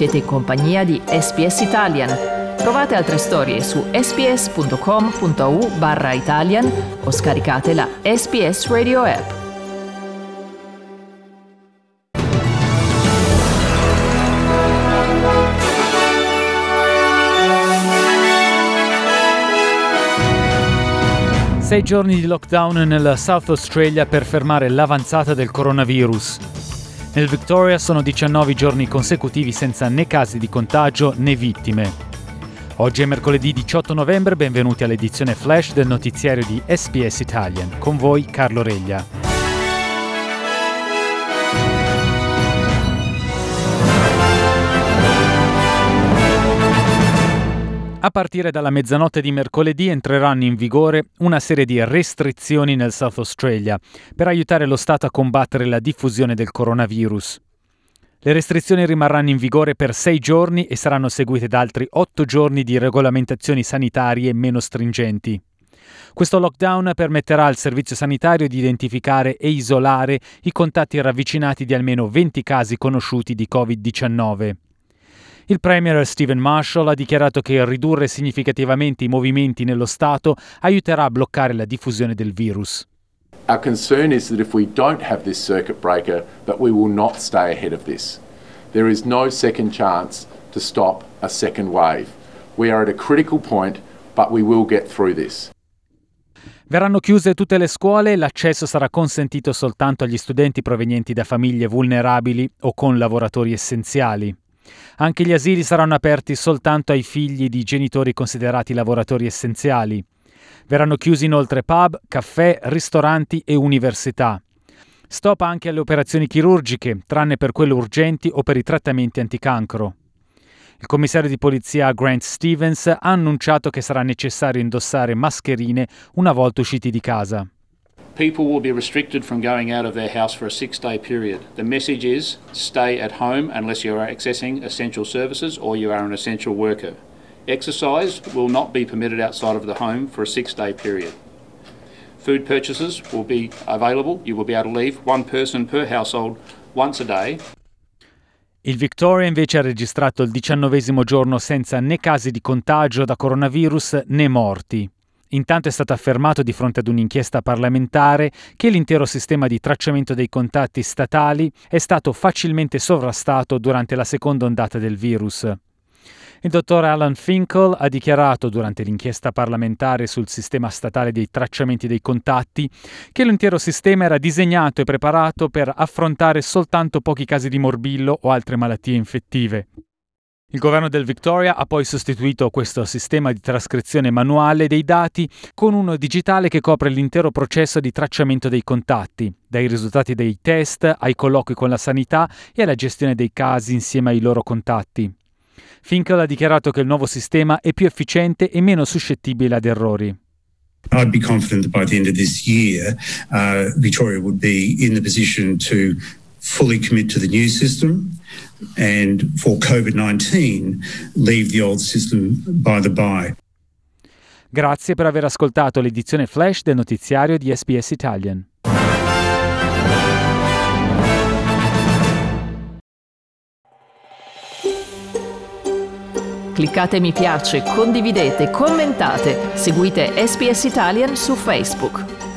Siete in compagnia di SPS Italian. Trovate altre storie su sps.com.au barra Italian o scaricate la SPS Radio app. Sei giorni di lockdown nel South Australia per fermare l'avanzata del coronavirus. Nel Victoria sono 19 giorni consecutivi senza né casi di contagio né vittime. Oggi è mercoledì 18 novembre, benvenuti all'edizione flash del notiziario di SPS Italian. Con voi Carlo Reglia. A partire dalla mezzanotte di mercoledì entreranno in vigore una serie di restrizioni nel South Australia per aiutare lo Stato a combattere la diffusione del coronavirus. Le restrizioni rimarranno in vigore per sei giorni e saranno seguite da altri otto giorni di regolamentazioni sanitarie meno stringenti. Questo lockdown permetterà al servizio sanitario di identificare e isolare i contatti ravvicinati di almeno 20 casi conosciuti di Covid-19. Il Premier Stephen Marshall ha dichiarato che ridurre significativamente i movimenti nello Stato aiuterà a bloccare la diffusione del virus. Our concern is that if we don't have this circuit breaker, that we will not stay ahead of this. There is no second chance to stop a second wave. We are at a critical point, but we will get through this. Verranno chiuse tutte le scuole e l'accesso sarà consentito soltanto agli studenti provenienti da famiglie vulnerabili o con lavoratori essenziali. Anche gli asili saranno aperti soltanto ai figli di genitori considerati lavoratori essenziali. Verranno chiusi inoltre pub, caffè, ristoranti e università. Stop anche alle operazioni chirurgiche, tranne per quelle urgenti o per i trattamenti anticancro. Il commissario di polizia Grant Stevens ha annunciato che sarà necessario indossare mascherine una volta usciti di casa. People will be restricted from going out of their house for a six day period. The message is stay at home unless you are accessing essential services or you are an essential worker. Exercise will not be permitted outside of the home for a six day period. Food purchases will be available. You will be able to leave one person per household once a day. Il Victoria invece ha registrato il diciannovesimo giorno senza né casi di contagio da coronavirus né morti. Intanto è stato affermato di fronte ad un'inchiesta parlamentare che l'intero sistema di tracciamento dei contatti statali è stato facilmente sovrastato durante la seconda ondata del virus. Il dottor Alan Finkel ha dichiarato durante l'inchiesta parlamentare sul sistema statale dei tracciamenti dei contatti che l'intero sistema era disegnato e preparato per affrontare soltanto pochi casi di morbillo o altre malattie infettive. Il governo del Victoria ha poi sostituito questo sistema di trascrizione manuale dei dati con uno digitale che copre l'intero processo di tracciamento dei contatti, dai risultati dei test ai colloqui con la sanità e alla gestione dei casi insieme ai loro contatti. Finkel ha dichiarato che il nuovo sistema è più efficiente e meno suscettibile ad errori. I'd be confident that by the end of this year, uh, Victoria would be in the position to fully commit to the new system and for COVID 19 leave the old system by the by. Grazie per aver ascoltato l'edizione flash del notiziario di SBS Italian. Cliccate mi piace, condividete, commentate, seguite SPS Italian su Facebook.